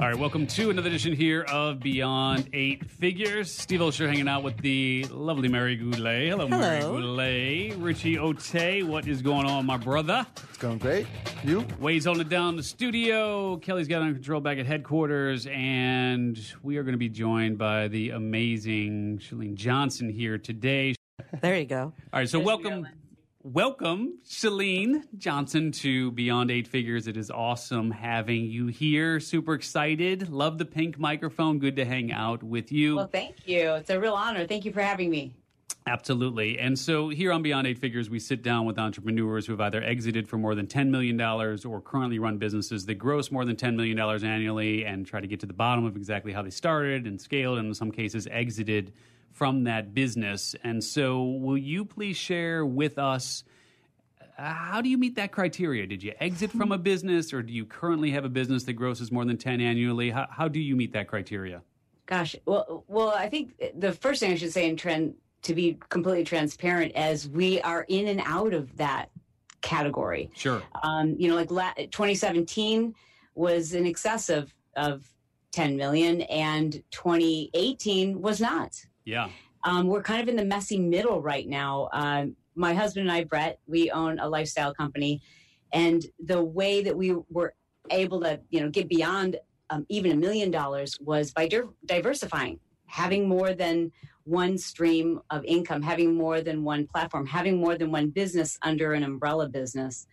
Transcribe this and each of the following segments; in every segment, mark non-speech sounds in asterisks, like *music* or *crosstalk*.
All right, welcome to another edition here of Beyond Eight Figures. Steve Olsher hanging out with the lovely Mary Goulet. Hello, Mary Hello. Goulet. Richie Ote, what is going on, my brother? It's going great. You? Wade's holding it down in the studio. Kelly's got on control back at headquarters. And we are going to be joined by the amazing Chalene Johnson here today. There you go. All right, so welcome, welcome, Chalene Johnson to Beyond Eight Figures. It is awesome having you here. Super excited. Love the pink microphone. Good to hang out with you. Well, thank you. It's a real honor. Thank you for having me. Absolutely. And so here on Beyond Eight Figures, we sit down with entrepreneurs who have either exited for more than $10 million or currently run businesses that gross more than $10 million annually and try to get to the bottom of exactly how they started and scaled and in some cases exited from that business. And so will you please share with us how do you meet that criteria? Did you exit from a business or do you currently have a business that grosses more than 10 annually? How, how do you meet that criteria? Gosh, well, well, I think the first thing I should say in trend to be completely transparent as we are in and out of that category. Sure. Um, you know, like la- 2017 was in excess of of 10 million, and 2018 was not. Yeah. Um, we're kind of in the messy middle right now. Um, my husband and I, Brett, we own a lifestyle company, and the way that we were able to, you know, get beyond um, even a million dollars was by di- diversifying, having more than one stream of income, having more than one platform, having more than one business under an umbrella business,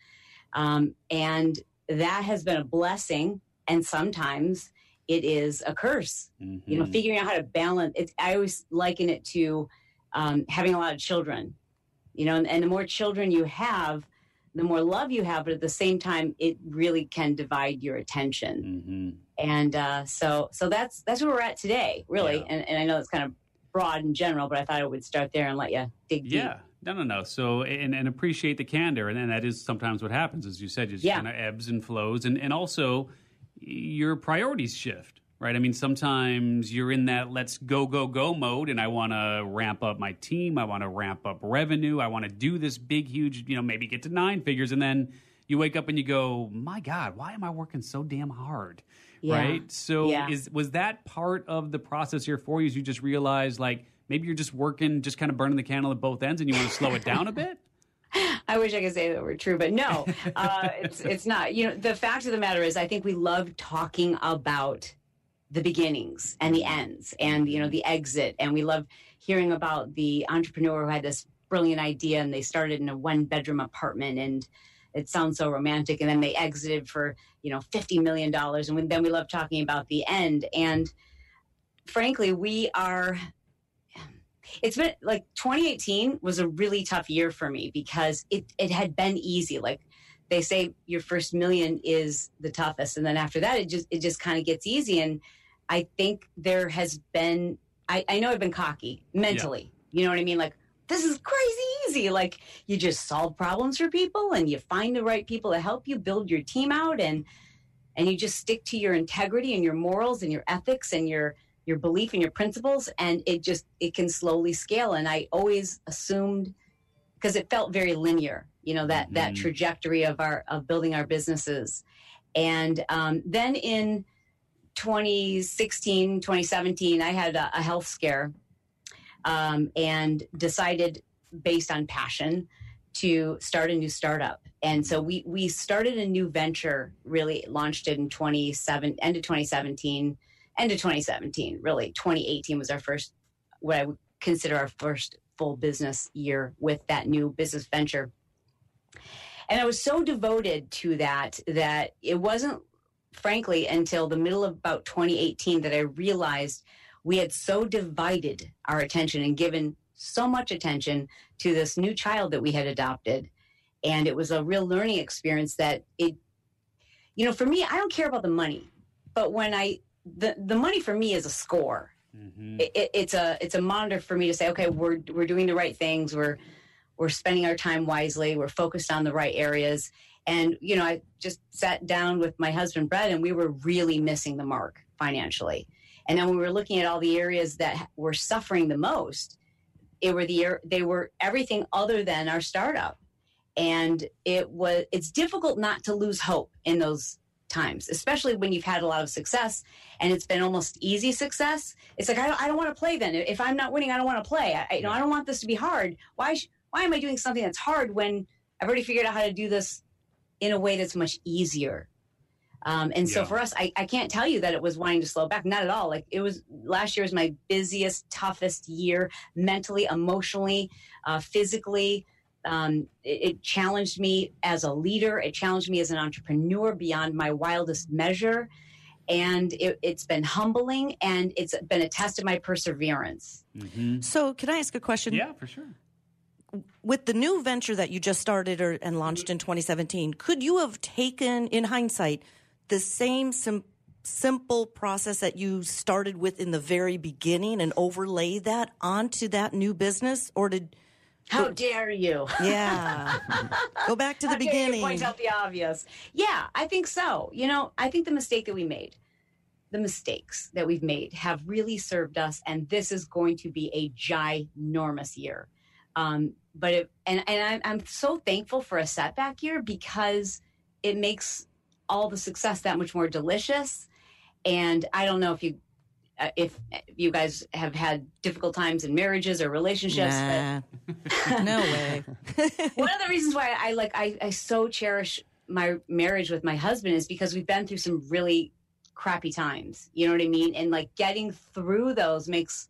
um, and that has been a blessing. And sometimes it is a curse you know Mhm. figuring out how to balance it i always liken it to um, having a lot of children you know and, and the more children you have the more love you have but at the same time it really can divide your attention Mhm. and uh, so so that's that's where we're at today really Yeah. and, and i know it's kind of broad in general but i thought i would start there and let you dig deep Yeah. No, no, no. So, and, and appreciate the candor. And then that is sometimes what happens, as you said, just Yeah. kind of ebbs and flows. And, and also, your priorities shift, right? I mean, sometimes you're in that let's go, go, go mode, and I want to ramp up my team. I want to ramp up revenue. I want to do this big, huge, you know, maybe get to nine figures. And then you wake up and you go, my God, why am I working so damn hard? Yeah. Right. So, Yeah. is was that part of the process here for you? Is you just realize like maybe you're just working, just kind of burning the candle at both ends, and you want to slow it down a bit? *laughs* I wish I could say that were true, but no, *laughs* uh, it's it's not. You know, the fact of the matter is, I think we love talking about the beginnings and the ends, and you know, the exit, and we love hearing about the entrepreneur who had this brilliant idea and they started in a one bedroom apartment and it sounds so romantic. And then they exited for you know 50 million dollars. And then we love talking about the end. And frankly we are it's been like 2018 was a really tough year for me because it, it had been easy. Like they say your first million is the toughest and then after that it just it just kind of gets easy. And i think there has been i, I know i've been cocky mentally. You know what i mean? Like this is crazy easy. Like you just solve problems for people and you find the right people to help you build your team out and and you just stick to your integrity and your morals and your ethics and your your belief and your principles and it just it can slowly scale. And i always assumed because it felt very linear you know that that Mhm. trajectory of our of building our businesses. And um, then in 2016 2017 i had a, a health scare um, and decided based on passion to start a new startup. And so we we started a new venture really launched it in 27 end of 2017 end of 2017 really. 2018 was our first what i would consider our first full business year with that new business venture. And i was so devoted to that that it wasn't frankly until the middle of about 2018 that i realized we had so divided our attention and given so much attention to this new child that we had adopted. And it was a real learning experience that it you know for me i don't care about the money but when i the, the money for me is a score. Mm-hmm. it, it- it's a it's a monitor for me to say okay we're we're doing the right things. We're we're spending our time wisely. We're focused on the right areas. And you know i just sat down with my husband brett and we were really missing the mark financially. And then when we were looking at all the areas that were suffering the most it were the they were everything other than our startup. And it was it's difficult not to lose hope in those times, especially when you've had a lot of success and it's been almost easy success. It's like I don't, I don't want to play. Then if I'm not winning, I don't want to play. I, you know, I don't want this to be hard. Why sh- why am I doing something that's hard when I've already figured out how to do this in a way that's much easier? Um, and so Yeah. for us, I, I can't tell you that it was wanting to slow back. Not at all. Like it was last year was my busiest, toughest year mentally, emotionally, uh, physically. Um, it, it challenged me as a leader. It challenged me as an entrepreneur beyond my wildest measure. And it, it's been humbling and it's been a test of my perseverance. hmm So, can I ask a question? Yeah, for sure. With the new venture that you just started or, and launched in 2017, could you have taken, in hindsight, the same sim- simple process that you started with in the very beginning and overlay that onto that new business? Or did, How dare you? *laughs* yeah, go back to the How beginning? Point out the obvious. Yeah, I think so. You know, I think the mistake that we made, the mistakes that we've made, have really served us, and this is going to be a ginormous year. Um, but it, and and I'm, I'm so thankful for a setback year because it makes all the success that much more delicious. And I don't know if you. Uh, if you guys have had difficult times in marriages or relationships, but Nah, *laughs* no way. *laughs* one of the reasons why I like I, I so cherish my marriage with my husband is because we've been through some really crappy times. You know what I mean? And like getting through those makes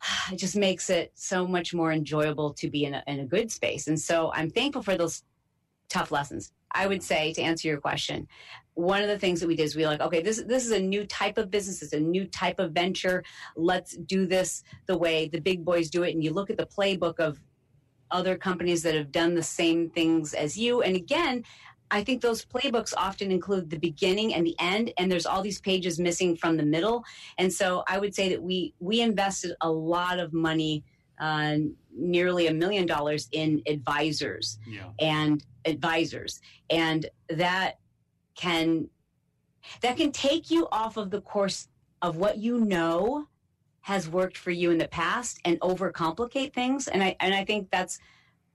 *sighs* it just makes it so much more enjoyable to be in a, in a good space. And so I'm thankful for those tough lessons. I would say to answer your question, one of the things that we did is we were like, okay, this this is a new type of business, it's a new type of venture. Let's do this the way the big boys do it. And you look at the playbook of other companies that have done the same things as you. And again, I think those playbooks often include the beginning and the end, and there's all these pages missing from the middle. And so I would say that we we invested a lot of money, uh, nearly a million dollars in advisors Yeah. and advisors, and that can that can take you off of the course of what you know has worked for you in the past and overcomplicate things. And I and I think that's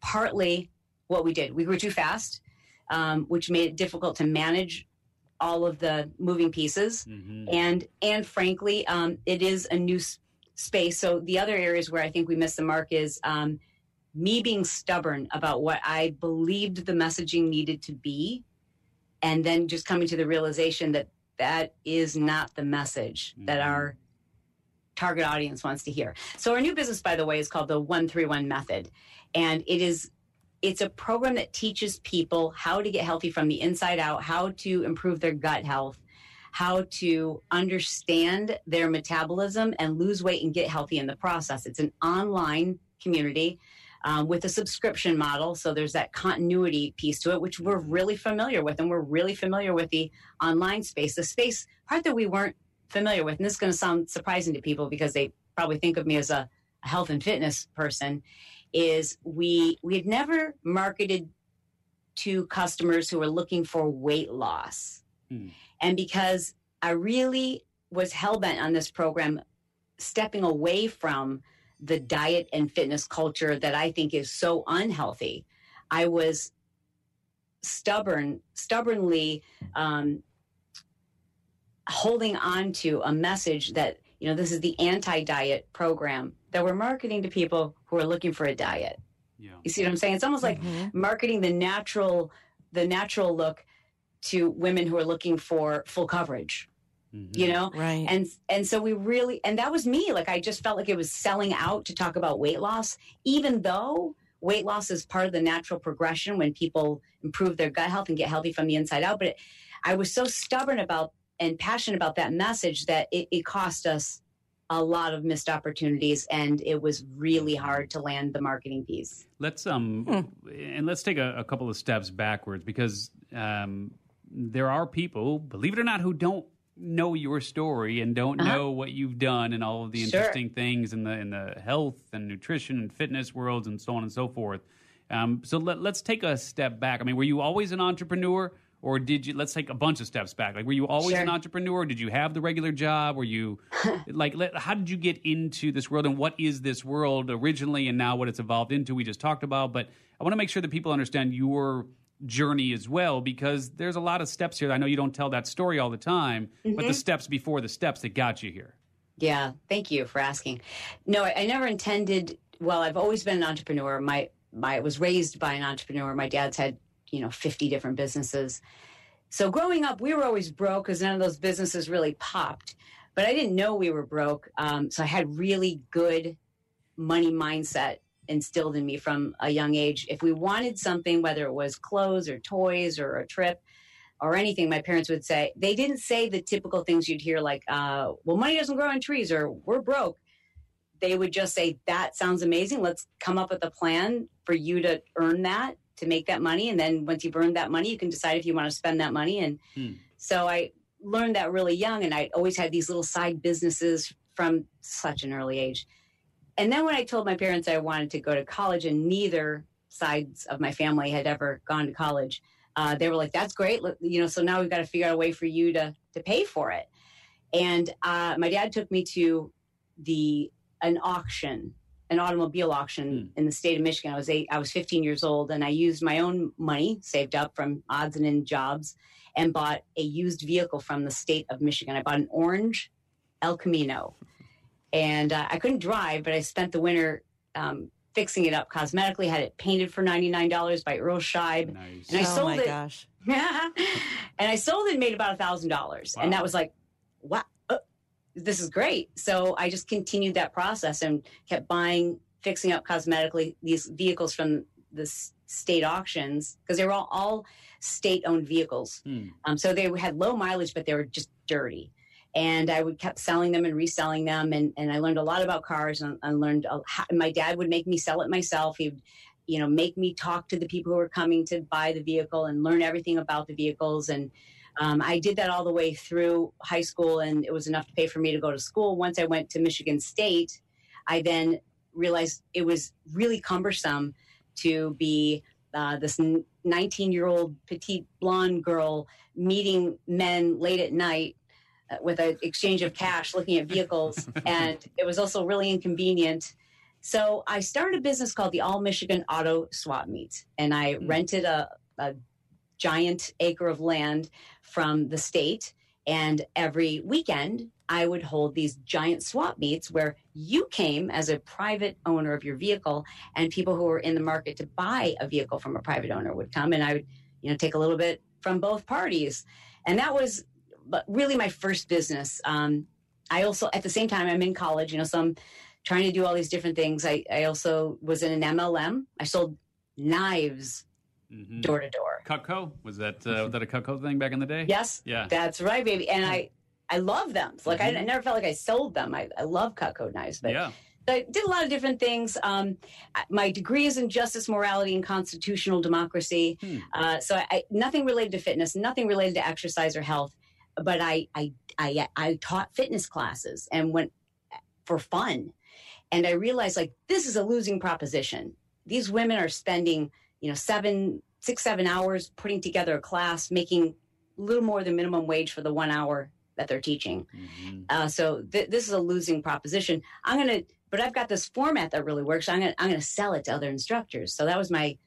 partly what we did. We grew too fast, um, which made it difficult to manage all of the moving pieces. hmm And and frankly, um, it is a new space. So the other areas where I think we missed the mark is um, me being stubborn about what I believed the messaging needed to be, and then just coming to the realization that that is not the message that Mhm. our target audience wants to hear. So our new business, by the way, is called the One Three One Method, and it is it's a program that teaches people how to get healthy from the inside out, how to improve their gut health, how to understand their metabolism and lose weight and get healthy in the process. It's an online community. Um, with a subscription model. So there's that continuity piece to it, which we're really familiar with. And we're really familiar with the online space, the space part that we weren't familiar with. And this is going to sound surprising to people because they probably think of me as a, a health and fitness person. Is we we had never marketed to customers who were looking for weight loss, Hmm. and because I really was hell bent on this program, stepping away from the diet and fitness culture that I think is so unhealthy. I was stubborn, stubbornly um, holding on to a message that you know this is the anti-diet program that we're marketing to people who are looking for a diet. Yeah. You see what I'm saying? It's almost like Mhm. marketing the natural, the natural look to women who are looking for full coverage. Mhm. You know, Right. and and so we really and that was me like i just felt like it was selling out to talk about weight loss even though weight loss is part of the natural progression when people improve their gut health and get healthy from the inside out but it, i was so stubborn about and passionate about that message that it, it cost us a lot of missed opportunities and it was really hard to land the marketing piece Let's um and let's take a, a couple of steps backwards because um, there are people, believe it or not, who don't know your story and don't Uh-huh. know what you've done and all of the Sure. interesting things in the in the health and nutrition and fitness worlds and so on and so forth. Um, so let, let's take a step back. I mean, were you always an entrepreneur? Or did you? Let's take a bunch of steps back. Like, were you always Sure. an entrepreneur? Did you have the regular job? Were you *laughs* like? Let, how did you get into this world? And what is this world originally, and now what it's evolved into? We just talked about, but I want to make sure that people understand your journey as well because there's a lot of steps here. I know you don't tell that story all the time, mm-hmm. but the steps before the steps that got you here. Yeah, thank you for asking. No, I, I never intended. Well, I've always been an entrepreneur. My my I was raised by an entrepreneur. My dad's had you know 50 different businesses. So growing up, we were always broke because none of those businesses really popped. But I didn't know we were broke. Um, so I had really good money mindset instilled in me from a young age. If we wanted something, whether it was clothes or toys or a trip or anything, my parents would say, they didn't say the typical things you'd hear like, uh, well, money doesn't grow on trees or we're broke. They would just say, that sounds amazing. Let's come up with a plan for you to earn that, to make that money. And then once you've earned that money, you can decide if you want to spend that money. And hmm. so I learned that really young. And I always had these little side businesses from such an early age and then when I told my parents I wanted to go to college, and neither sides of my family had ever gone to college, uh, they were like, "That's great, you know." So now we've got to figure out a way for you to to pay for it. And uh, my dad took me to the an auction, an automobile auction mm. in the state of Michigan. I was eight, I was 15 years old, and I used my own money saved up from odds and end jobs, and bought a used vehicle from the state of Michigan. I bought an orange El Camino and uh, I couldn't drive, but I spent the winter um, fixing it up cosmetically. Had it painted for ninety nine dollars by Earl Scheib, nice. and I oh sold it. Gosh. *laughs* and I sold it and made about a thousand dollars, and that was like, wow, uh, this is great. So I just continued that process and kept buying, fixing up cosmetically these vehicles from the state auctions because they were all, all state owned vehicles. Hmm. Um, so they had low mileage, but they were just dirty and I would kept selling them and reselling them, and, and I learned a lot about cars. And I learned how, my dad would make me sell it myself. He'd, you know, make me talk to the people who were coming to buy the vehicle and learn everything about the vehicles. And um, I did that all the way through high school, and it was enough to pay for me to go to school. Once I went to Michigan State, I then realized it was really cumbersome to be uh, this 19 year old petite blonde girl meeting men late at night with an exchange of cash looking at vehicles *laughs* and it was also really inconvenient so i started a business called the all michigan auto swap meet and i mm. rented a, a giant acre of land from the state and every weekend i would hold these giant swap meets where you came as a private owner of your vehicle and people who were in the market to buy a vehicle from a private owner would come and i would you know take a little bit from both parties and that was but really my first business. Um, I also, at the same time, I'm in college, you know, so I'm trying to do all these different things. I, I also was in an MLM. I sold knives door to door. Cutco was that uh, was that a Cutco thing back in the day? Yes. Yeah. That's right, baby. And I I love them. like mm-hmm. I, I, never felt like I sold them. I, I love Cutco knives, but yeah. I did a lot of different things. Um, my degree is in justice, morality, and constitutional democracy. Hmm. Uh, so I, nothing related to fitness, nothing related to exercise or health but I, I, I, I taught fitness classes and went for fun. And I realized like, this is a losing proposition. These women are spending, you know, seven, six, seven hours putting together a class, making a little more than minimum wage for the one hour that they're teaching. Mm-hmm. Uh, so th- this is a losing proposition. I'm going to, but I've got this format that really works. I'm going to, I'm going to sell it to other instructors. So that was my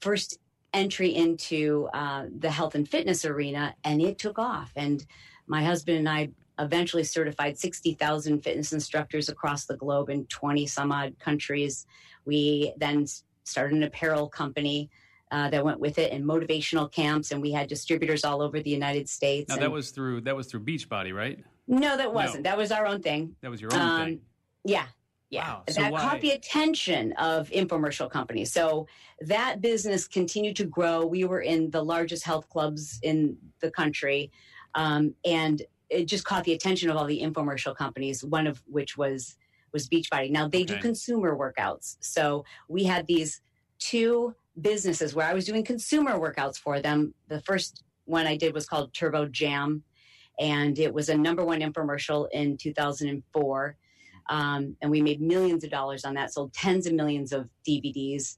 first entry into uh, the health and fitness arena, and it took off. And my husband and I eventually certified 60,000 fitness instructors across the globe in 20 some odd countries. We then started an apparel company. Uh, that went with it and motivational camps and we had distributors all over the united states now and, that was through that was through beachbody right no that wasn't no. that was our own thing that was your own um, thing yeah yeah, wow. so that why... caught the attention of infomercial companies. So that business continued to grow. We were in the largest health clubs in the country, um, and it just caught the attention of all the infomercial companies. One of which was was Beachbody. Now they okay. do consumer workouts, so we had these two businesses where I was doing consumer workouts for them. The first one I did was called Turbo Jam, and it was a number one infomercial in 2004 um, and we made millions of dollars on that, sold tens of millions of DVDs.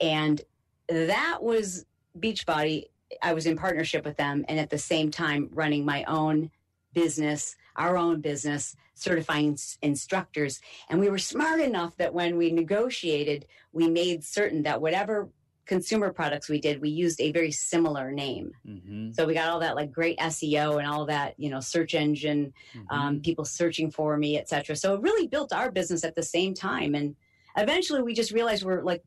And that was Beachbody. I was in partnership with them and at the same time running my own business, our own business, certifying instructors. And we were smart enough that when we negotiated, we made certain that whatever consumer products we did, we used a very similar name. Mm-hmm. So we got all that like great SEO and all that, you know, search engine, Mm-hmm. um, people searching for me, et cetera. So it really built our business at the same time. And eventually we just realized we're like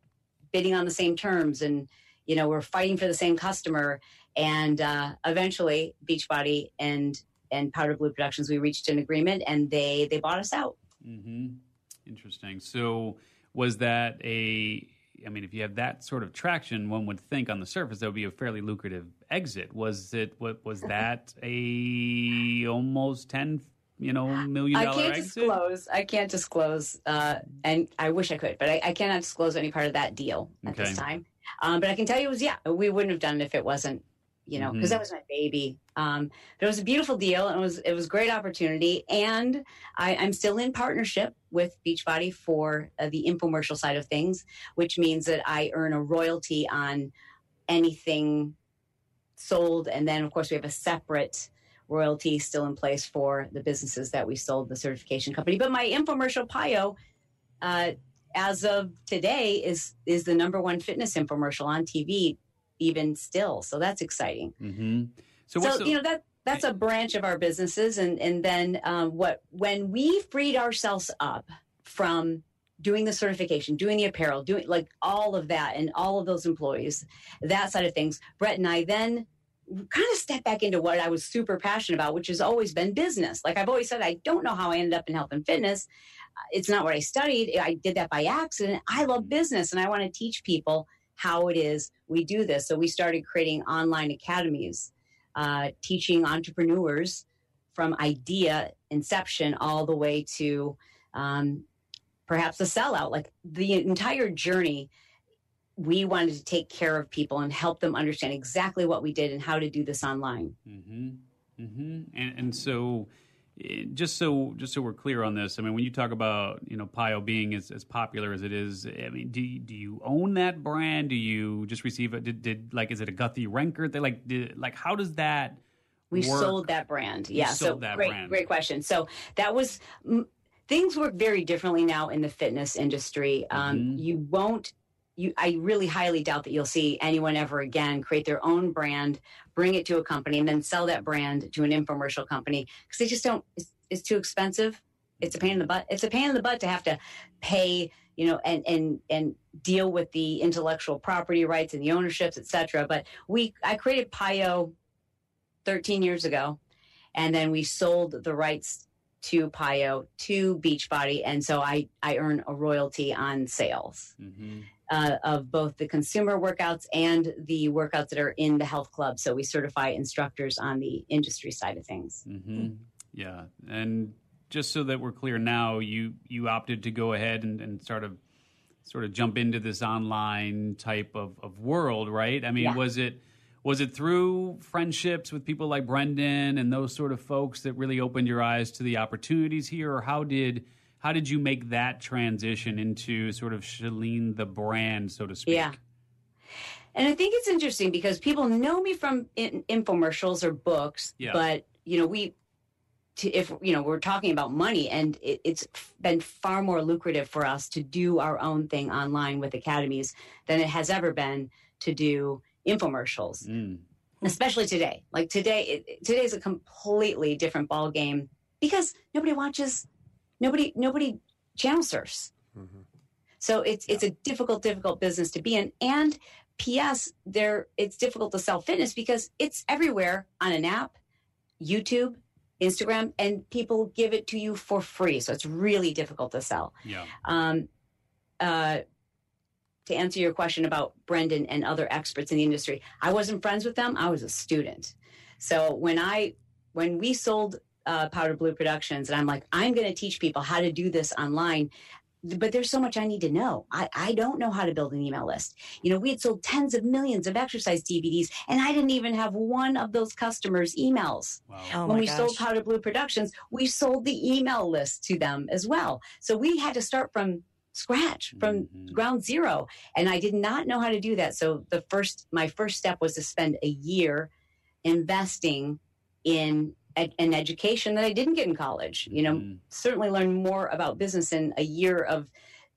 bidding on the same terms and, you know, we're fighting for the same customer. And uh, eventually Beachbody and and Powder Blue Productions, we reached an agreement and they they bought us out. hmm Interesting. So, was that a? I mean, if you have that sort of traction, one would think on the surface that would be a fairly lucrative exit. Was it? What was that? A almost ten, you know, million I can't exit. disclose. I can't disclose, uh, and I wish I could, but I, I cannot disclose any part of that deal at this time. Um, but I can tell you, it was yeah, we wouldn't have done it if it wasn't, you know, because Mhm. that was my baby. Um, but it was a beautiful deal, and it was it was a great opportunity. And I, I'm still in partnership with Beachbody for uh, the infomercial side of things, which means that I earn a royalty on anything sold, and then of course we have a separate royalty still in place for the businesses that we sold the certification company. But my infomercial PiYo, uh, as of today, is is the number one fitness infomercial on TV, even still. So that's exciting. hmm So, So, the, you know that that's a branch of our businesses, and and then um, what when we freed ourselves up from doing the certification, doing the apparel, doing like all of that, and all of those employees, that side of things, Brett and I then kind of step back into what I was super passionate about, which has always been business. Like I've always said, I don't know how I ended up in health and fitness. It's not what I studied. I did that by accident. I love business and I want to teach people how it is we do this. So we started creating online academies, uh, teaching entrepreneurs from idea inception all the way to um, perhaps a sellout. Like the entire journey we wanted to take care of people and help them understand exactly what we did and how to do this online. Mm-hmm. Mm-hmm. And and so, just so just so we're clear on this, I mean, when you talk about you know PiYo being as, as popular as it is, I mean, do you, do you own that brand? Do you just receive it? Did, did like is it a Guthy-Renker? They like did, like how does that? We work? sold that brand. Yeah. so that great, brand. great question. So that was mm, things work very differently now in the fitness industry. Um, Mhm. You won't. You, I really highly doubt that you'll see anyone ever again create their own brand, bring it to a company, and then sell that brand to an infomercial company because they just don't. It's, it's too expensive. It's a pain in the butt. It's a pain in the butt to have to pay, you know, and and and deal with the intellectual property rights and the ownerships, et cetera. But we, I created PiYo 13 years ago, and then we sold the rights to PiYo to Beachbody, and so I I earn a royalty on sales hmm uh, of both the consumer workouts and the workouts that are in the health club. So we certify instructors on the industry side of things. hmm Yeah, and just so that we're clear now, you you opted to go ahead and, and sort of sort of jump into this online type of, of world, right? I mean, Yeah. was it was it through friendships with people like Brendon and those sort of folks that really opened your eyes to the opportunities here, or how did how did you make that transition into sort of Chalene the brand, so to speak? Yeah. And I think it's interesting because people know me from in, infomercials or books, Yeah. but you know, we, to, if you know, we're talking about money, and it, it's been far more lucrative for us to do our own thing online with academies than it has ever been to do infomercials, Mm. especially today. Like today, it, today is a completely different ball game because nobody watches, nobody, nobody channel surfs. So it's it's a difficult, difficult business to be in. And P.S. There, it's difficult to sell fitness because it's everywhere on an app, YouTube, Instagram, and people give it to you for free. So it's really difficult to sell. Yeah. Um, uh, to answer your question about Brendon and other experts in the industry, I wasn't friends with them. I was a student. So when I when we sold uh, Powder Blue Productions, and I'm like, I'm going to teach people how to do this online. But there's so much I need to know. I, I don't know how to build an email list. You know, we had sold tens of millions of exercise DVDs, and I didn't even have one of those customers' emails Wow. Oh when we gosh. sold Powder Blue Productions, we sold the email list to them as well. So we had to start from scratch, from Mhm. ground zero. And I did not know how to do that. So the first, my first step was to spend a year investing in ed- an education that I didn't get in college. You know, Mhm. certainly learn more about business in a year of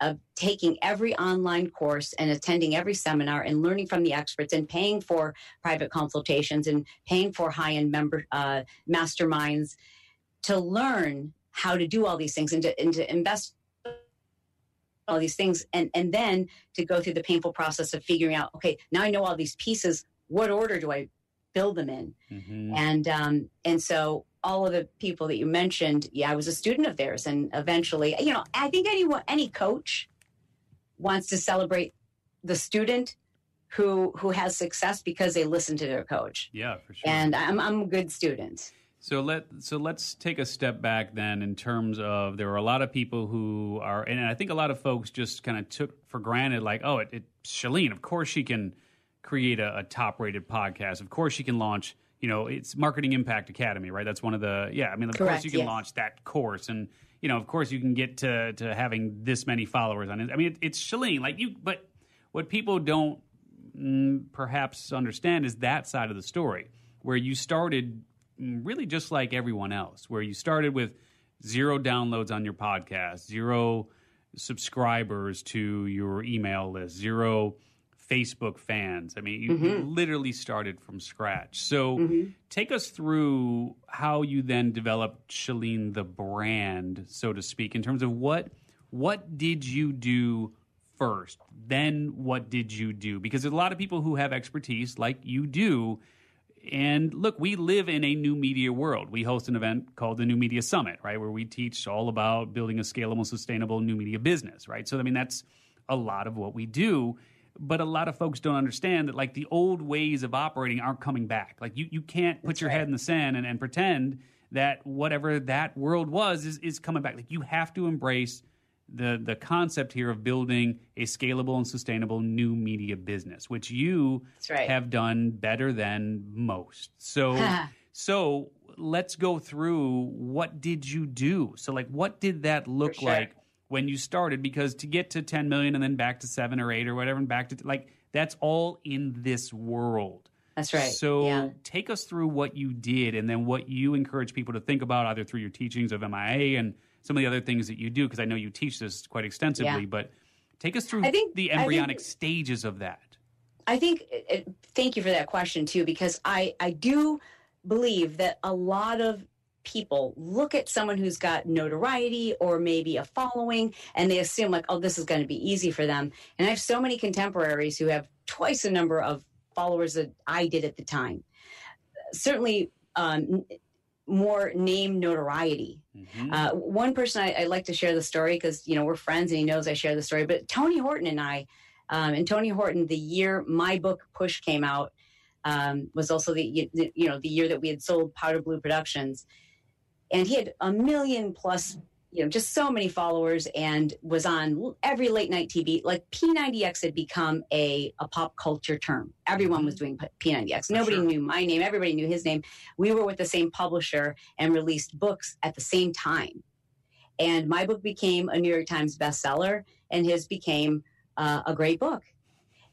of taking every online course and attending every seminar and learning from the experts and paying for private consultations and paying for high end member uh, masterminds to learn how to do all these things and to, and to invest all these things and and then to go through the painful process of figuring out okay now i know all these pieces what order do i build them in. Mm-hmm. and um and so all of the people that you mentioned yeah i was a student of theirs. And eventually you know i think anyone any coach wants to celebrate the student who who has success because they listen to their coach. Yeah for sure. And i'm, I'm a good student. So let so let's take a step back then in terms of there are a lot of people who are and I think a lot of folks just kind of took for granted like oh it, it Chalene of course she can create a, a top rated podcast. Of course you can launch you know it's Marketing Impact Academy right? That's one of the yeah I mean of Correct, course you can yes. launch that course. And you know of course you can get to to having this many followers on it. I mean it, it's Chalene like you but what people don't mm, perhaps understand is that side of the story where you started really just like everyone else, where you started with zero downloads on your podcast, zero subscribers to your email list, zero Facebook fans. I mean, you, mm-hmm. you literally started from scratch. So mm-hmm. take us through how you then developed Chalene the brand, so to speak, in terms of what what did you do first? Then what did you do? Because there's a lot of people who have expertise like you do and look, we live in a new media world. We host an event called the New Media Summit, right, where we teach all about building a scalable, sustainable new media business, right? So, I mean, that's a lot of what we do. But a lot of folks don't understand that, like, the old ways of operating aren't coming back. Like, you, you can't put that's your right. head in the sand and, and pretend that whatever that world was is, is coming back. Like, you have to embrace the the concept here of building a scalable and sustainable new media business, which you right. have done better than most. So *laughs* so let's go through what did you do? So like what did that look sure. like when you started? Because to get to 10 million and then back to seven or eight or whatever and back to like that's all in this world. That's right. So yeah. take us through what you did and then what you encourage people to think about either through your teachings of MIA and some of the other things that you do because I know you teach this quite extensively. Yeah. But take us through think, the embryonic think, stages of that. I think. Uh, uh, thank you for that question too, because I I do believe that a lot of people look at someone who's got notoriety or maybe a following and they assume like oh this is going to be easy for them and i have so many contemporaries who have twice the number of followers that i did at the time certainly um, more name notoriety. Mm-hmm. Uh, one person I, I, like to share the story because you know we're friends and he knows I share the story. But Tony Horton and I, um, and Tony Horton, the year my book Push came out, um, was also the you know the year that we had sold Powder Blue Productions, and he had a million plus you know, just so many followers and was on every late night TV. Like P90X had become a, a pop culture term. Everyone was mm-hmm. doing P90X. Nobody sure. knew my name. Everybody knew his name. We were with the same publisher and released books at the same time. And my book became a New York Times bestseller, and his became uh, a great book.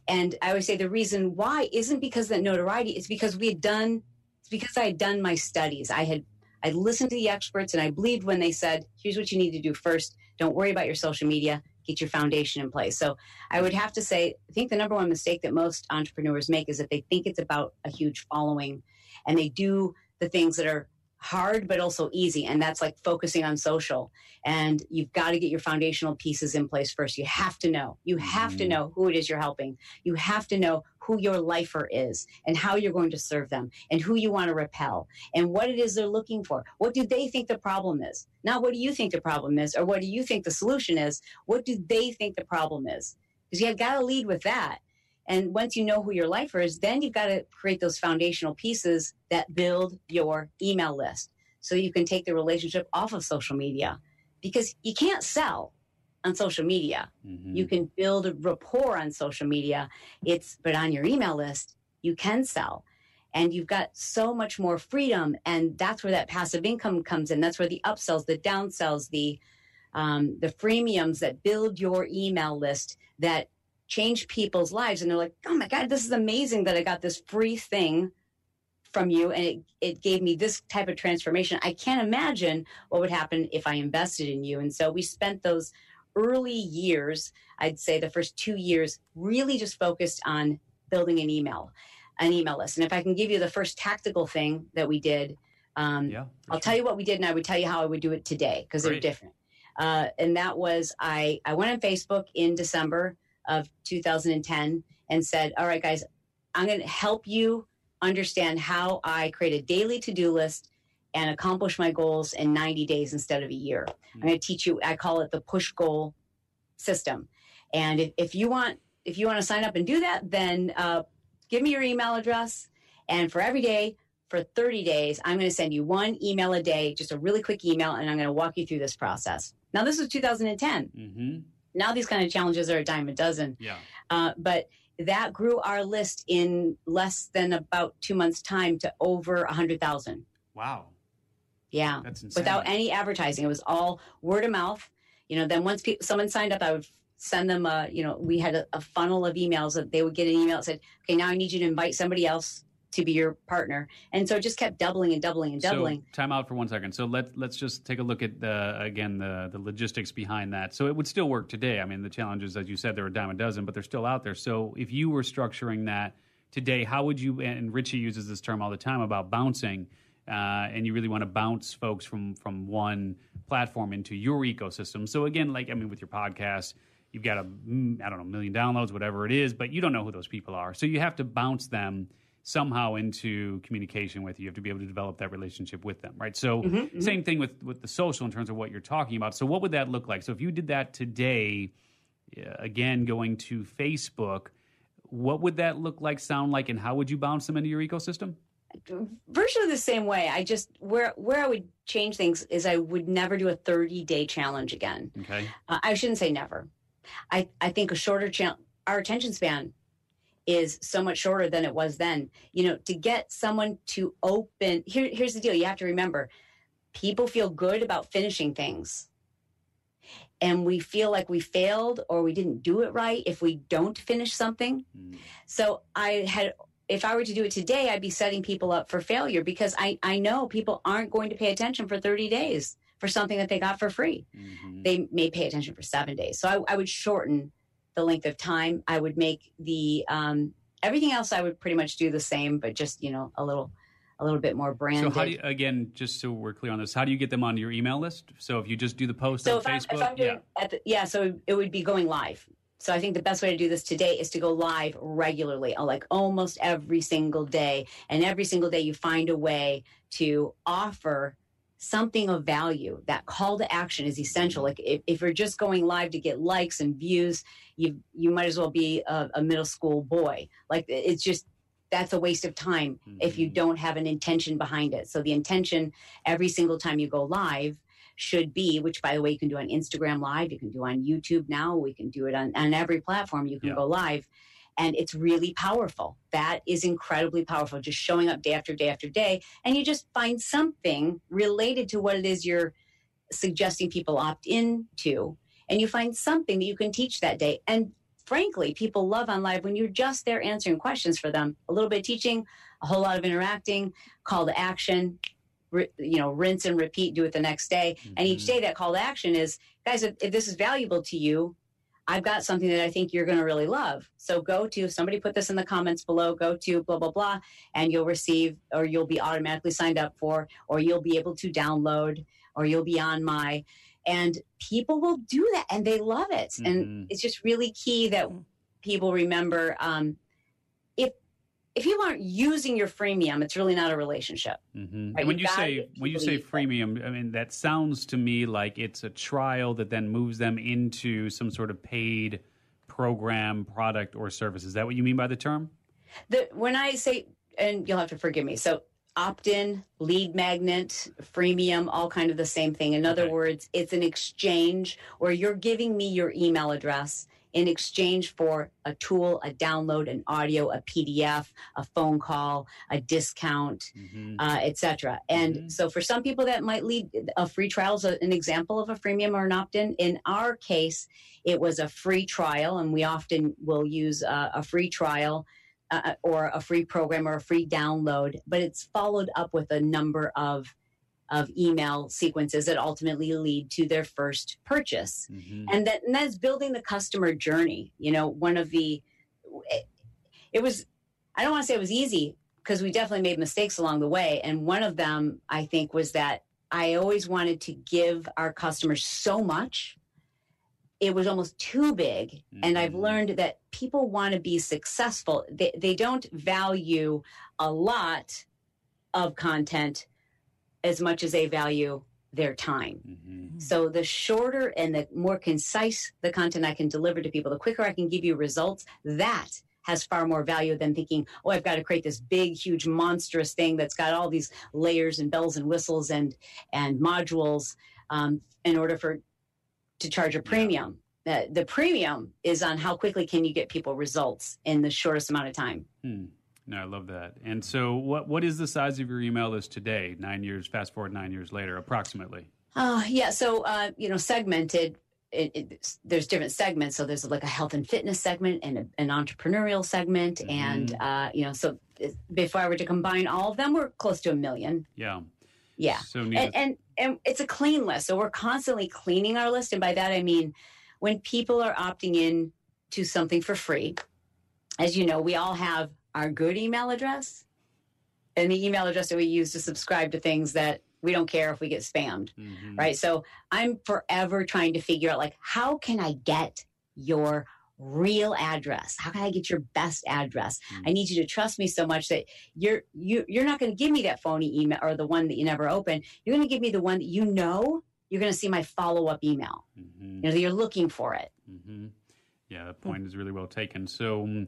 And I would say the reason why isn't because of that notoriety. It's because we had done. It's because I had done my studies. I had I listened to the experts and I believed when they said, here's what you need to do first. Don't worry about your social media. Get your foundation in place. So I would have to say, I think the number one mistake that most entrepreneurs make is that they think it's about a huge following and they do the things that are hard but also easy and that's like focusing on social and you've got to get your foundational pieces in place first you have to know you have to mm-hmm. know who it is you're helping you have to know who your lifer is and how you're going to serve them and who you want to repel and what it is they're looking for. What do they think the problem is? Not what do you think the problem is or what do you think the solution is. What do they think the problem is? Because you've got to lead with that. And once you know who your lifer is, then you've got to create those foundational pieces that build your email list. So you can take the relationship off of social media because you can't sell on social media. Mm-hmm. You can build a rapport on social media. It's but on your email list, you can sell. And you've got so much more freedom. And that's where that passive income comes in. That's where the upsells, the downsells, the um, the freemiums that build your email list that change people's lives and they're like oh my god this is amazing that i got this free thing from you and it, it gave me this type of transformation i can't imagine what would happen if i invested in you and so we spent those early years, I'd say the first two years, really just focused on building an email, an email list. And if I can give you the first tactical thing that we did, um, Yeah. I'll sure. tell you what we did, and I would tell you how I would do it today because they're different. Uh, and that was I I went on Facebook in December of 2010 and said, "All right, guys, I'm going to help you understand how I create a daily to do list and accomplish my goals in 90 days instead of a year. I'm going to teach you. I call it the push goal system. And if, if you want if you want to sign up and do that, then uh, give me your email address. And for every day for 30 days, I'm going to send you one email a day, just a really quick email, and I'm going to walk you through this process. Now, this was 2010. Mhm. Now, these kind of challenges are a dime a dozen. Yeah. Uh, but that grew our list in less than about two months' time to over 100,000. Wow. Yeah. That's insane. Without any advertising. It was all word of mouth. You know, then once people, someone signed up, I would send them a, you know, we had a, a funnel of emails that they would get an email that said, okay, now I need you to invite somebody else to be your partner. And so it just kept doubling and doubling and doubling. So, time out for one second. So let let's just take a look at the again the the logistics behind that. So it would still work today. I mean, the challenges, as you said, there are a dime a dozen, but they're still out there. So if you were structuring that today, how would you? And Richie uses this term all the time about bouncing. Uh, and you really want to bounce folks from from one platform into your ecosystem. So again, like I mean, with your podcast, you've got a mm, don't know million downloads, whatever it is, but you don't know who those people are. So you have to bounce them somehow into communication with you. You have to be able to develop that relationship with them, right? So same thing with with the social in terms of what you're talking about. So what would that look like? So if you did that today, uh, again going to Facebook, what would that look like, sound like, and how would you bounce them into your ecosystem? Virtually the same way. I just where where I would change things is I would never do a 30 day challenge again. Okay. Uh, I shouldn't say never. I I think a shorter challenge. Our attention span is so much shorter than it was then. You know, to get someone to open here. Here's the deal. You have to remember, people feel good about finishing things. And we feel like we failed or we didn't do it right if we don't finish something. Mm. So I had, if I were to do it today, I'd be setting people up for failure because I, I know people aren't going to pay attention for 30 days for something that they got for free. Mhm. They may pay attention for seven days. So I, I would shorten the length of time. I would make the, um, everything else I would pretty much do the same, but just, you know, a little, a little bit more brand. So how do you, again, just so we're clear on this, how do you get them onto your email list? So if you just do the post so on I'm, Facebook, I'm doing yeah. at the, yeah, so it would be going live. So I think the best way to do this today is to go live regularly, uh, like almost every single day. And every single day you find a way to offer something of value. That call to action is essential. Like if, if you're just going live to get likes and views, you you might as well be a, a middle school boy. Like it's just that's a waste of time if you Mhm. don't have an intention behind it. So the intention every single time you go live should be, which by the way, you can do on Instagram Live, you can do on YouTube now, we can do it on, on every platform, you can Yeah. go live. And it's really powerful. That is incredibly powerful. Just showing up day after day after day. And you just find something related to what it is you're suggesting people opt in to. And you find something that you can teach that day. And frankly, people love on live when you're just there answering questions for them. A little bit of teaching, a whole lot of interacting, call to action, ri- you know, rinse and repeat, do it the next day. And each Mhm. day that call to action is, guys, if, if this is valuable to you, I've got something that I think you're going to really love. So go to, somebody put this in the comments below, go to blah, blah, blah, and you'll receive, or you'll be automatically signed up for, or you'll be able to download, or you'll be on my, and people will do that and they love it. And Mhm. it's just really key that people remember um, if you aren't using your freemium, it's really not a relationship. Mhm. Right, And when you you say when you say to use it. freemium, I mean that sounds to me like it's a trial that then moves them into some sort of paid program, product, or service. Is that what you mean by the term? The, when I say, and you'll have to forgive me, so opt-in, lead magnet, freemium, all kind of the same thing. In other Okay. words, it's an exchange where you're giving me your email address in exchange for a tool, a download, an audio, a PDF, a phone call, a discount, Mhm. uh, etc. And Mhm. so for some people that might lead a free trial is an example of a freemium or an opt-in. In our case, it was a free trial, and we often will use uh, a free trial uh, or a free program or a free download, but it's followed up with a number of of email sequences that ultimately lead to their first purchase. Mhm. And that and that's building the customer journey. You know, one of the it, it was I don't want to say it was easy because we definitely made mistakes along the way. And one of them I think was that I always wanted to give our customers so much. It was almost too big. And I've Mhm. learned that people want to be successful. They, they don't value a lot of content as much as they value their time. Mhm. So the shorter and the more concise the content I can deliver to people, the quicker I can give you results, that has far more value than thinking, oh, I've got to create this big, huge, monstrous thing that's got all these layers and bells and whistles and and modules um, in order for to charge a premium. Uh, the premium is on how quickly can you get people results in the shortest amount of time. Hmm. No, I love that. And so, what what is the size of your email list today? Nine years, fast forward nine years later, approximately. Uh, yeah. So, uh, you know, segmented, it, it, there's different segments. So there's like a health and fitness segment and a, an entrepreneurial segment. And, uh, you know, so it- before I were to combine all of them, we're close to a million. Yeah. Yeah. So And, and, and it's a clean list. So we're constantly cleaning our list. And by that, I mean, when people are opting in to something for free, as you know, we all have our good email address and the email address that we use to subscribe to things that we don't care if we get spammed Mhm. right so i'm forever trying to figure out like how can i get your real address how can i get your best address Mm. i need you to trust me so much that you're you, you're not going to give me that phony email or the one that you never open you're going to give me the one that you know you're going to see my follow-up email Mhm. you know that you're looking for it hmm Yeah, that point is really well taken. So, mm,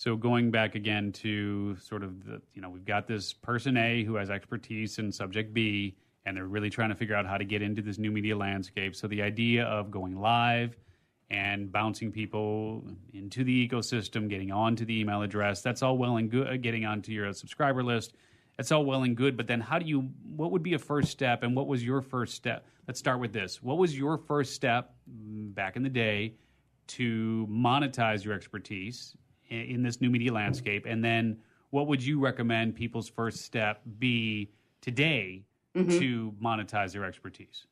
so going back again to sort of the, you know, we've got this person A who has expertise in subject B, and they're really trying to figure out how to get into this new media landscape. So the idea of going live and bouncing people into the ecosystem, getting onto the email address, that's all well and good. Getting onto your subscriber list, that's all well and good. But then, how do you? What would be a first step? And what was your first step? Let's start with this. What was your first step mm, back in the day? to monetize your expertise in this new media landscape? And then what would you recommend people's first step be today mm-hmm. to monetize their expertise?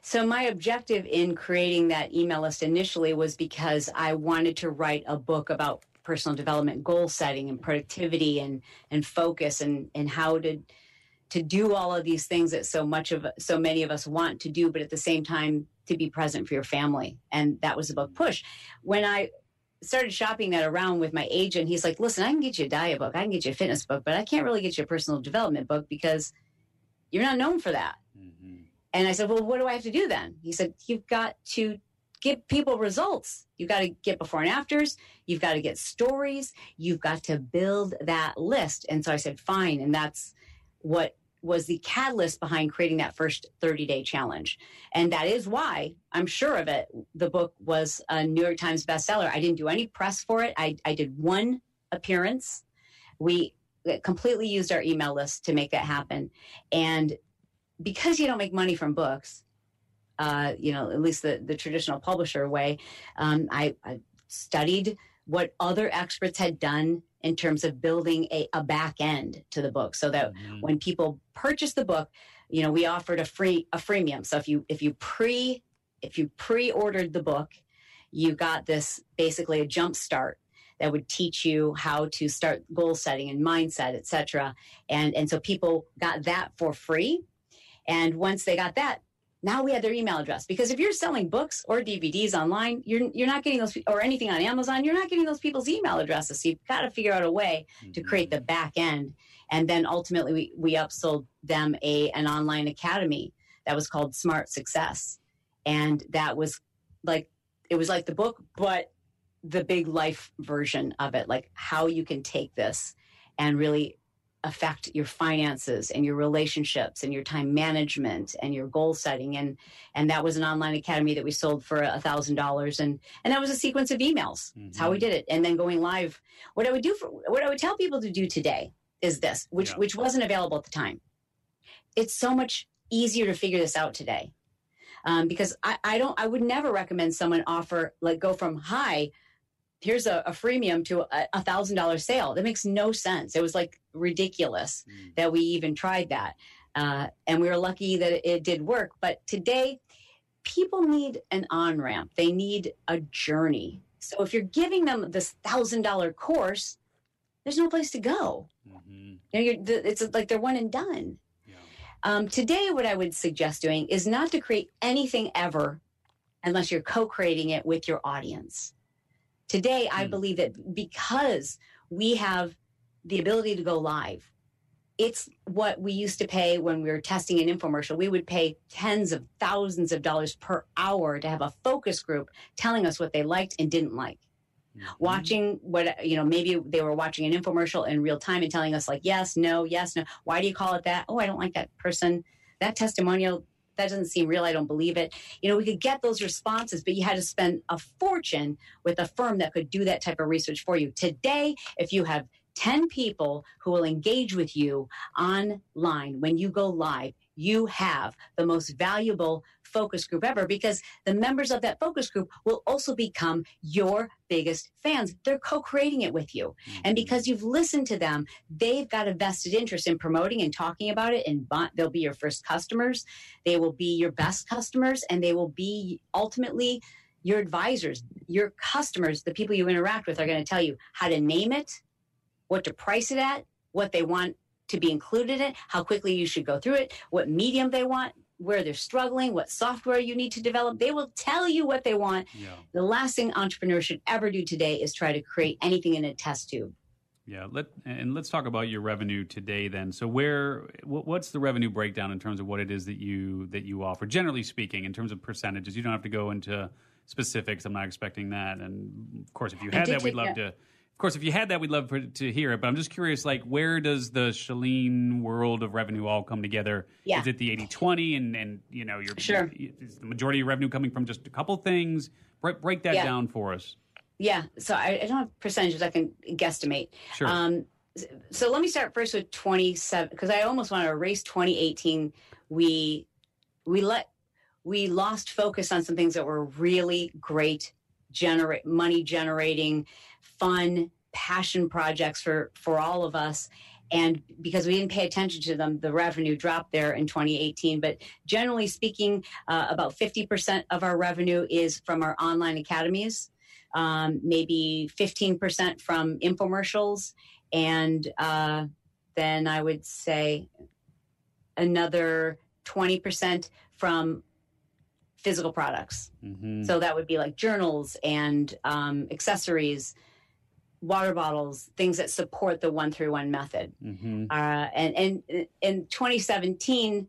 So my objective in creating that email list initially was because I wanted to write a book about personal development, goal setting, and productivity, and and focus, and and how to to do all of these things that so much of so many of us want to do, but at the same time to be present for your family. And that was the book push. When I started shopping that around with my agent, he's like, "Listen, I can get you a diet book, I can get you a fitness book, but I can't really get you a personal development book because you're not known for that." Mm-hmm. And I said, Well, what do I have to do then? He said, You've got to give people results. You've got to get before and afters. You've got to get stories. You've got to build that list. And so I said, Fine. And that's what was the catalyst behind creating that first 30 day challenge. And that is why I'm sure of it. The book was a New York Times bestseller. I didn't do any press for it, I, I did one appearance. We completely used our email list to make that happen. And because you don't make money from books, uh, you know, at least the, the traditional publisher way, um, I, I studied what other experts had done in terms of building a, a back end to the book so that Mhm. when people purchase the book, you know, we offered a free a freemium. So if you if you pre if you pre-ordered the book, you got this basically a jump start that would teach you how to start goal setting and mindset, et cetera. And and so people got that for free. And once they got that, now we had their email address because if you're selling books or DVDs online, you're you're not getting those or anything on Amazon, you're not getting those people's email addresses. So you've got to figure out a way to mm-hmm. create the back end. And then ultimately we, we upsold them a an online academy that was called Smart Success. And that was like it was like the book, but the big life version of it, like how you can take this and really affect your finances and your relationships and your time management and your goal setting. And and that was an online academy that we sold for a thousand dollars. And and that was a sequence of emails. That's how we Mhm. did it. And then going live. What i would do for what i would tell people to do today is this which Yeah. which wasn't available at the time. It's so much easier to figure this out today. Um, because I, I don't i would never recommend someone offer like go from hi here's a, a freemium to a thousand dollar sale that makes no sense it was like ridiculous Mm. that we even tried that Uh, and we were lucky that it did work. But today, people need an on ramp, they need a journey. So if you're giving them this thousand dollar course, there's no place to go. Mm-hmm. You know, it's like they're one and done. Yeah. Um, today, what I would suggest doing is not to create anything ever unless you're co creating it with your audience. Today, I hmm. believe that because we have the ability to go live, it's what we used to pay when we were testing an infomercial. We would pay tens of thousands of dollars per hour to have a focus group telling us what they liked and didn't like. Mm-hmm. Watching what, you know, maybe they were watching an infomercial in real time and telling us, like, yes, no, yes, no. Why do you call it that? Oh, I don't like that person. That testimonial that doesn't seem real. I don't believe it. You know, we could get those responses, but you had to spend a fortune with a firm that could do that type of research for you. Today, if you have 10 people who will engage with you online when you go live, you have the most valuable focus group ever because the members of that focus group will also become your biggest fans. They're co creating it with you. Mm-hmm. And because you've listened to them, they've got a vested interest in promoting and talking about it. And they'll be your first customers, they will be your best customers, and they will be ultimately your advisors, your customers, the people you interact with are going to tell you how to name it, what to price it at, what they want to be included in, it, how quickly you should go through it, what medium they want, where they're struggling, what software you need to develop. They will tell you what they want. Yeah. The last thing entrepreneurs should ever do today is try to create anything in a test tube. Yeah, let and let's talk about your revenue today then. So where what's the revenue breakdown in terms of what it is that you that you offer generally speaking in terms of percentages? You don't have to go into specifics. I'm not expecting that. And of course if you had that we'd love to of course, if you had that, we'd love to hear it. But I'm just curious, like, where does the Chalene world of revenue all come together? Yeah. Is it the 80-20 and, and, you know, your, sure. is the majority of revenue coming from just a couple things? Break, break that yeah. down for us. Yeah. So I, I, don't have percentages. I can guesstimate. Sure. Um, so let me start first with 27, because I almost want to erase 2018. We, we let, we lost focus on some things that were really great generate money generating fun passion projects for for all of us. And because we didn't pay attention to them the revenue dropped there in 2018 but generally speaking uh, about 50% of our revenue is from our online academies. Um, maybe 15% from infomercials. And uh, then i would say another 20% from physical products. Mm-hmm. so that would be like journals and um, accessories water bottles, things that support the one through one method. Mm-hmm. Uh, and, and in 2017,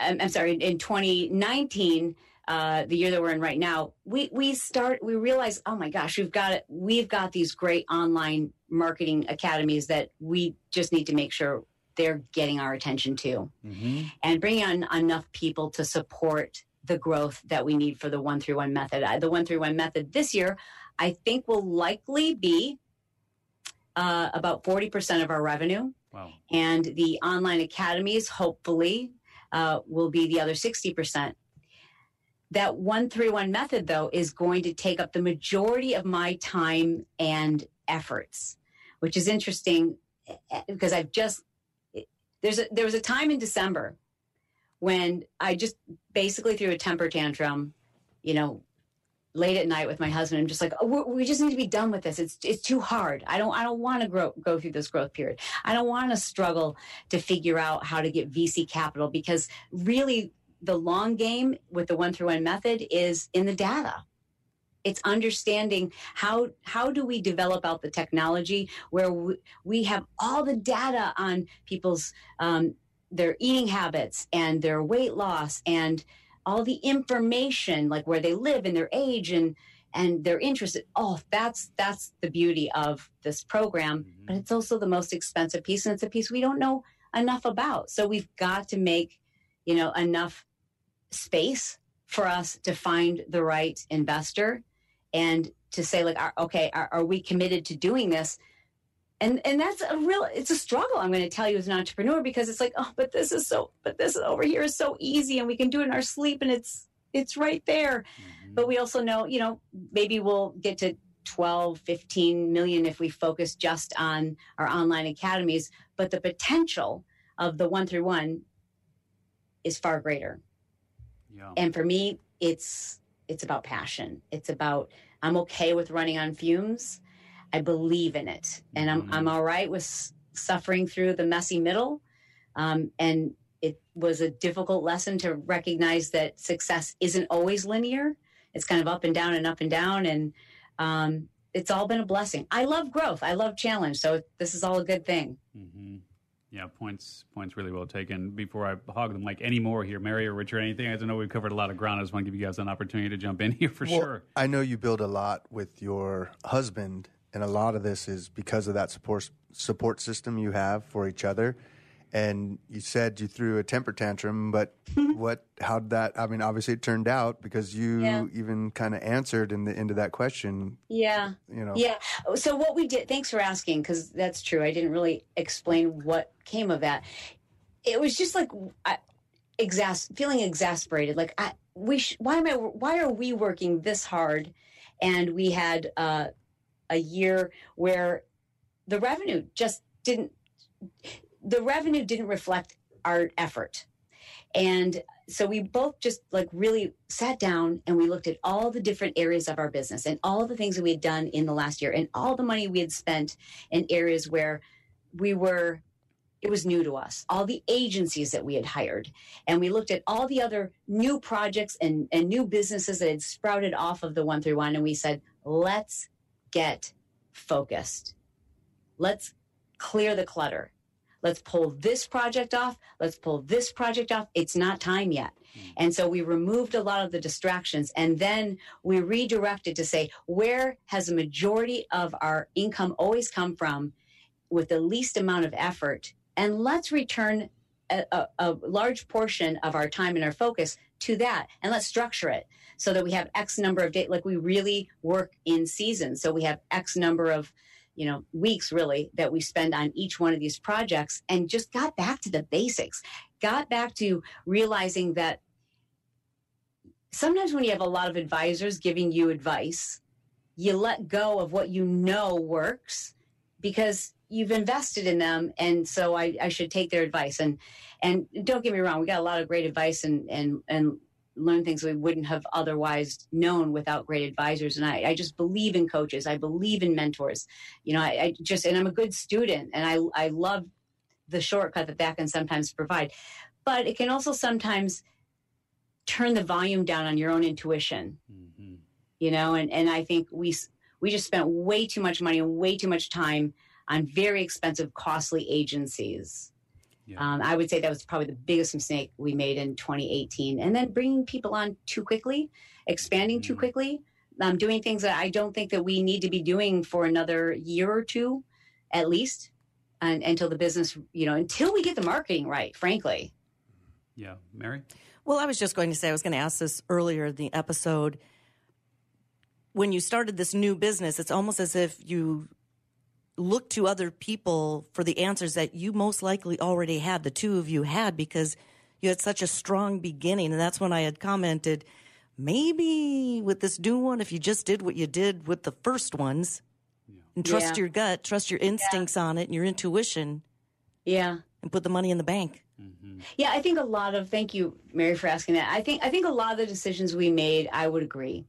I'm, I'm, sorry, in 2019, uh, the year that we're in right now, we we start we realize, oh my gosh, we've got it. We've got these great online marketing academies that we just need to make sure they're getting our attention to, mm-hmm. and bringing on enough people to support the growth that we need for the one through one method. The one through one method this year, I think will likely be uh, about 40% of our revenue. Wow. And the online academies, hopefully, uh, will be the other 60%. That one through one method, though, is going to take up the majority of my time and efforts, which is interesting because I've just there's a, there was a time in December when I just basically threw a temper tantrum, you know, late at night with my husband. I'm just like, oh, we just need to be done with this. It's it's too hard. I don't I don't want to grow go through this growth period. I don't want to struggle to figure out how to get VC capital because really the long game with the one through one method is in the data. It's understanding how how do we develop out the technology where we, we have all the data on people's um, their eating habits and their weight loss and all the information like where they live and their age and and their interest. Oh that's that's the beauty of this program mm-hmm. but it's also the most expensive piece and it's a piece we don't know enough about. So we've got to make you know enough space for us to find the right investor and to say like okay are, are we committed to doing this and and that's a real it's a struggle i'm going to tell you as an entrepreneur because it's like oh but this is so but this over here is so easy and we can do it in our sleep and it's it's right there mm-hmm. but we also know you know maybe we'll get to 12 15 million if we focus just on our online academies but the potential of the one through one is far greater. Yeah. And for me, it's it's about passion. It's about I'm okay with running on fumes. I believe in it, and I'm. I'm all right with suffering through the messy middle. Um, and it was a difficult lesson to recognize that success isn't always linear. It's kind of up and down and up and down, and um, it's all been a blessing. I love growth. I love challenge. So this is all a good thing. hmm Yeah, points points really well taken. Before I hog them like any more here, Mary or Richard, anything? I don't know we've covered a lot of ground. I just want to give you guys an opportunity to jump in here for Well, sure. I know you build a lot with your husband, and a lot of this is because of that support support system you have for each other. And you said you threw a temper tantrum, but what? How did that? I mean, obviously it turned out because you Yeah. even kind of answered in the end of that question. Yeah. You know, Yeah. So what we did, thanks for asking, because that's true. I didn't really explain what came of that. It was just like I, exas- feeling exasperated. Like I, we, sh- why am I? Why are we working this hard? And we had uh, a year where the revenue just didn't. The revenue didn't reflect our effort, and so we both just like really sat down and we looked at all the different areas of our business and all the things that we had done in the last year and all the money we had spent in areas where we were it was new to us all the agencies that we had hired and we looked at all the other new projects and, and new businesses that had sprouted off of the one through one and we said let's get focused. Let's clear the clutter. Let's pull this project off. Let's pull this project off. It's not time yet. Hmm. And so we removed a lot of the distractions and then we redirected to say where has the majority of our income always come from with the least amount of effort? And let's return a, a, a large portion of our time and our focus to that and let's structure it so that we have x number of days like we really work in season so we have x number of you know weeks really that we spend on each one of these projects and just got back to the basics. Got back to realizing that sometimes when you have a lot of advisors giving you advice you let go of what you know works because you've invested in them and so I, I should take their advice. And and don't get me wrong we got a lot of great advice and and and learn things we wouldn't have otherwise known without great advisors. And I, I just believe in coaches. I believe in mentors. You know I, I just and i'm a good student and i i love the shortcut that that can sometimes provide. But it can also sometimes turn the volume down on your own intuition. Hmm you know and and i think we we just spent way too much money and way too much time on very expensive costly agencies Yeah. um, i would say that was probably the biggest mistake we made in 2018 and then bringing people on too quickly expanding too Mhm. quickly um, doing things that i don't think that we need to be doing for another year or two at least and, until the business you know until we get the marketing right frankly yeah. Mary? Well, I was just going to say, I was going to ask this earlier in the episode. When you started this new business, it's almost as if you looked to other people for the answers that you most likely already had, the two of you had, because you had such a strong beginning. And that's when I had commented, maybe with this new one, if you just did what you did with the first ones and trust Yeah. your gut, trust your instincts on it and your intuition, yeah and put the money in the bank. hmm Yeah, I think a lot of thank you, Mary, for asking that. I think I think a lot of the decisions we made, I would agree.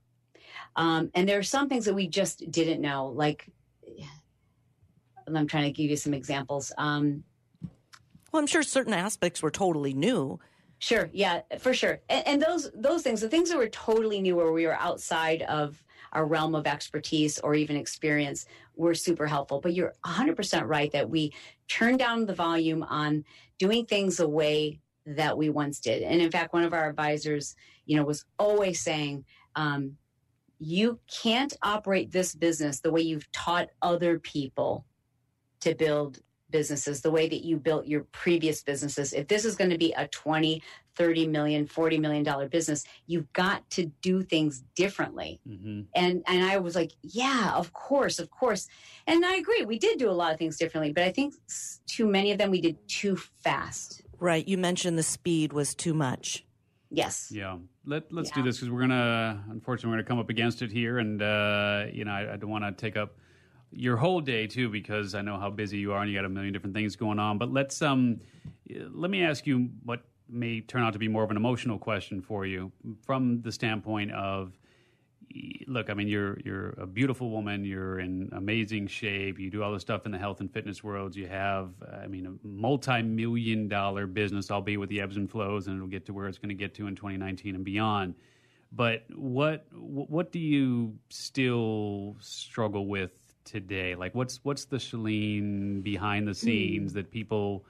Um, and there are some things that we just didn't know. Like, and I'm trying to give you some examples. Um, Well, I'm sure certain aspects were totally new. Sure, yeah, for sure. And, and those those things, the things that were totally new, where we were outside of our realm of expertise or even experience, were super helpful. But you're 100 percent right that we turned down the volume on doing things the way that we once did. And in fact, one of our advisors, you know, was always saying, um, "You can't operate this business the way you've taught other people to build businesses the way that you built your previous businesses if this is going to be a 20 30 million 40 million dollar business you've got to do things differently hmm and and i was like yeah of course of course and i agree we did do a lot of things differently but i think too many of them we did too fast Right. You mentioned the speed was too much. yes Yeah. Let, let's do this because we're going to, unfortunately, we're going to come up against it here. And, uh, you know, I, I don't want to take up your whole day too, because I know how busy you are and you got a million different things going on. But let's um, let me ask you what may turn out to be more of an emotional question for you from the standpoint of look, I mean, you're you're a beautiful woman. You're in amazing shape. You do all the stuff in the health and fitness world. You have, I mean, a multi-million dollar business, albeit with the ebbs and flows, and it'll get to where it's going to get to in 2019 and beyond. But what what do you still struggle with today? Like, what's what's the Chalene behind the scenes mm. that people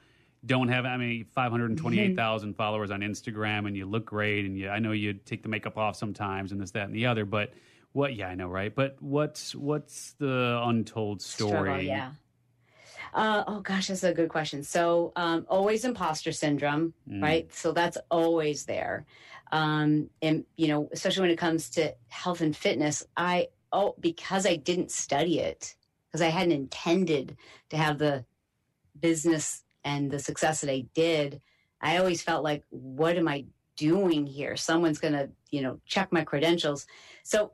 don't have I mean 528,000 mm-hmm. *laughs* followers on Instagram and you look great and you I know you take the makeup off sometimes and this that and the other but what yeah I know right but what's what's the untold story Struggle, yeah uh, oh gosh that's a good question so um, always imposter syndrome mm. right so that's always there um, and you know especially when it comes to health and fitness I oh because I didn't study it because I hadn't intended to have the business and the success that I did, I always felt like, what am I doing here? Someone's going to, you know, check my credentials. So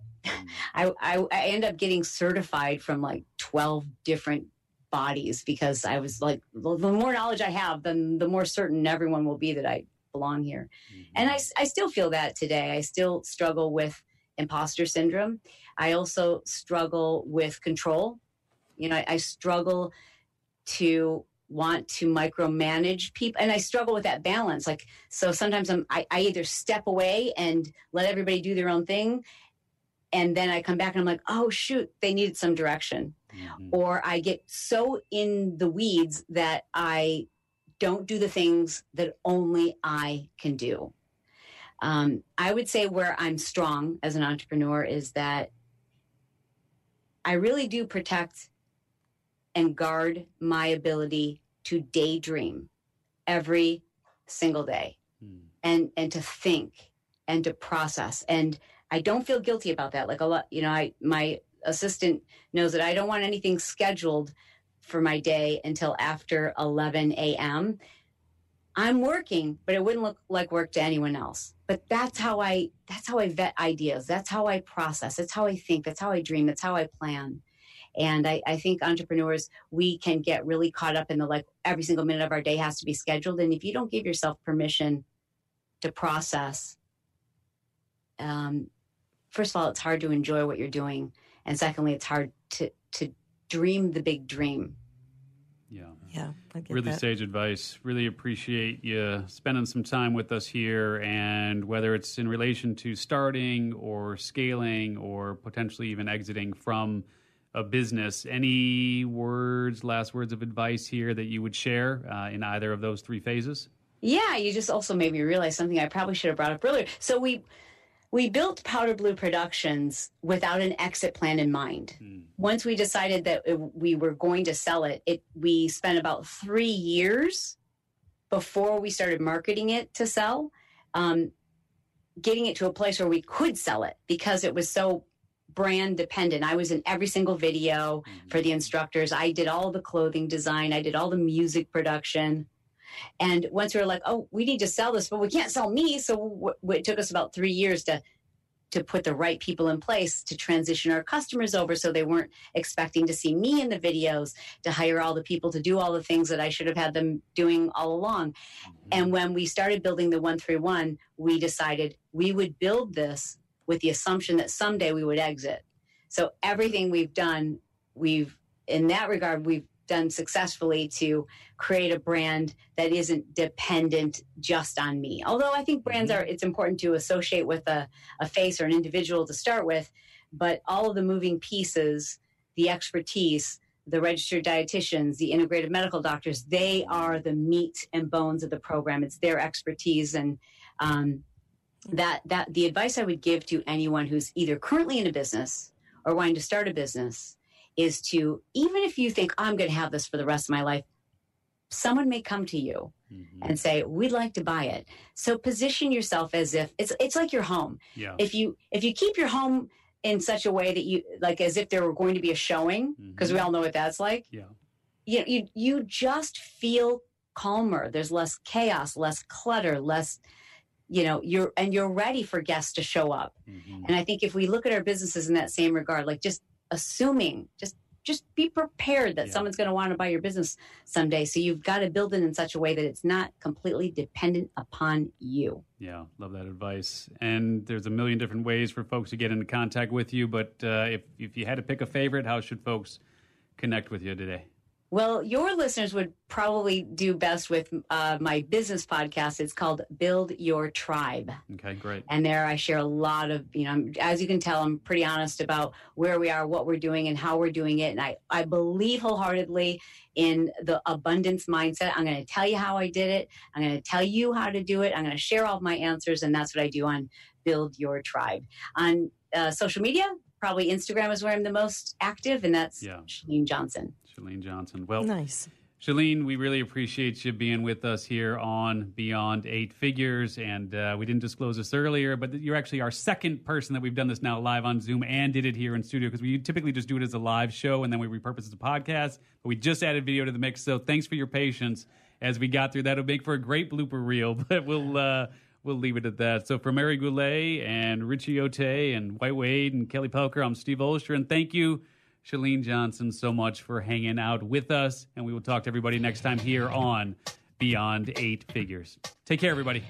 I, I, I end up getting certified from like 12 different bodies because I was like, the more knowledge I have, then the more certain everyone will be that I belong here. Mm-hmm. And I, I still feel that today. I still struggle with imposter syndrome. I also struggle with control. You know, I, I struggle to want to micromanage people and i struggle with that balance like so sometimes i'm I, I, either step away and let everybody do their own thing and then i come back and i'm like oh shoot they needed some direction mm-hmm. or i get so in the weeds that i don't do the things that only i can do um, i would say where i'm strong as an entrepreneur is that i really do protect and guard my ability to daydream every single day hmm. and and to think and to process. And i don't feel guilty about that. Like a lot you know i my assistant knows that i don't want anything scheduled for my day until after 11 a.m i'm working but it wouldn't look like work to anyone else but that's how i that's how i vet ideas that's how i process that's how i think that's how i dream that's how i plan and I, I think entrepreneurs, we can get really caught up in the like every single minute of our day has to be scheduled. And if you don't give yourself permission to process, um, first of all, it's hard to enjoy what you're doing. And secondly, it's hard to, to dream the big dream. Yeah. Yeah. really that. sage advice. Really appreciate you spending some time with us here. And whether it's in relation to starting or scaling or potentially even exiting from a business. Any words, last words of advice here that you would share uh, in either of those three phases? Yeah, you just also made me realize something I probably should have brought up earlier. So we we built Powder Blue Productions without an exit plan in mind. Mm. Once we decided that it, we were going to sell it, it we spent about three years before we started marketing it to sell, um, getting it to a place where we could sell it because it was so brand dependent. I was in every single video for the instructors. I did all the clothing design, I did all the music production. And once we were like, oh, we need to sell this, but we can't sell me. So w- w- it took us about three years to to put the right people in place to transition our customers over so they weren't expecting to see me in the videos to hire all the people to do all the things that I should have had them doing all along. Mm-hmm. And when we started building the 131, we decided we would build this with the assumption that someday we would exit. So everything we've done, we've in that regard, we've done successfully to create a brand that isn't dependent just on me. Although I think brands mm-hmm. are, it's important to associate with a, a face or an individual to start with, but all of the moving pieces, the expertise, the registered dietitians, the integrative medical doctors, they are the meat and bones of the program. It's their expertise and um, that that the advice I would give to anyone who's either currently in a business or wanting to start a business is to even if you think I'm going to have this for the rest of my life, someone may come to you mm-hmm. and say we'd like to buy it. So position yourself as if it's it's like your home. Yeah. If you if you keep your home in such a way that you like as if there were going to be a showing because mm-hmm. we all know what that's like. Yeah. You you you just feel calmer. There's less chaos, less clutter, less you know you're and you're ready for guests to show up mm-hmm. and i think if we look at our businesses in that same regard like just assuming just just be prepared that Yeah. someone's going to want to buy your business someday. So you've got to build it in such a way that it's not completely dependent upon you. Yeah, love that advice. And there's a million different ways for folks to get into contact with you. But uh, if if you had to pick a favorite, how should folks connect with you today? Well, your listeners would probably do best with uh, my business podcast. It's called Build Your Tribe. Okay, great. And there I share a lot of, you know, I'm- as you can tell, I'm pretty honest about where we are, what we're doing, and how we're doing it. And I, I believe wholeheartedly in the abundance mindset. I'm going to tell you how I did it. I'm going to tell you how to do it. I'm going to share all of my answers. And that's what I do on Build Your Tribe. On uh, social media, probably Instagram is where I'm the most active, and that's Yeah. Chalene Johnson. Chalene Johnson. Well, Nice. Chalene, we really appreciate you being with us here on Beyond Eight Figures. And uh, we didn't disclose this earlier, but you're actually our second person that we've done this now live on Zoom and did it here in studio because we typically just do it as a live show and then we repurpose it as a podcast. But we just added video to the mix. So thanks for your patience as we got through that. It'll make for a great blooper reel, *laughs* but we'll. Uh, We'll leave it at that. So for Mary Goulet and Richie Ote and White Wade and Kelly Pelker, I'm Steve Olsher. And thank you, Chalene Johnson, so much for hanging out with us. And we will talk to everybody next time here on Beyond Eight Figures. Take care, everybody.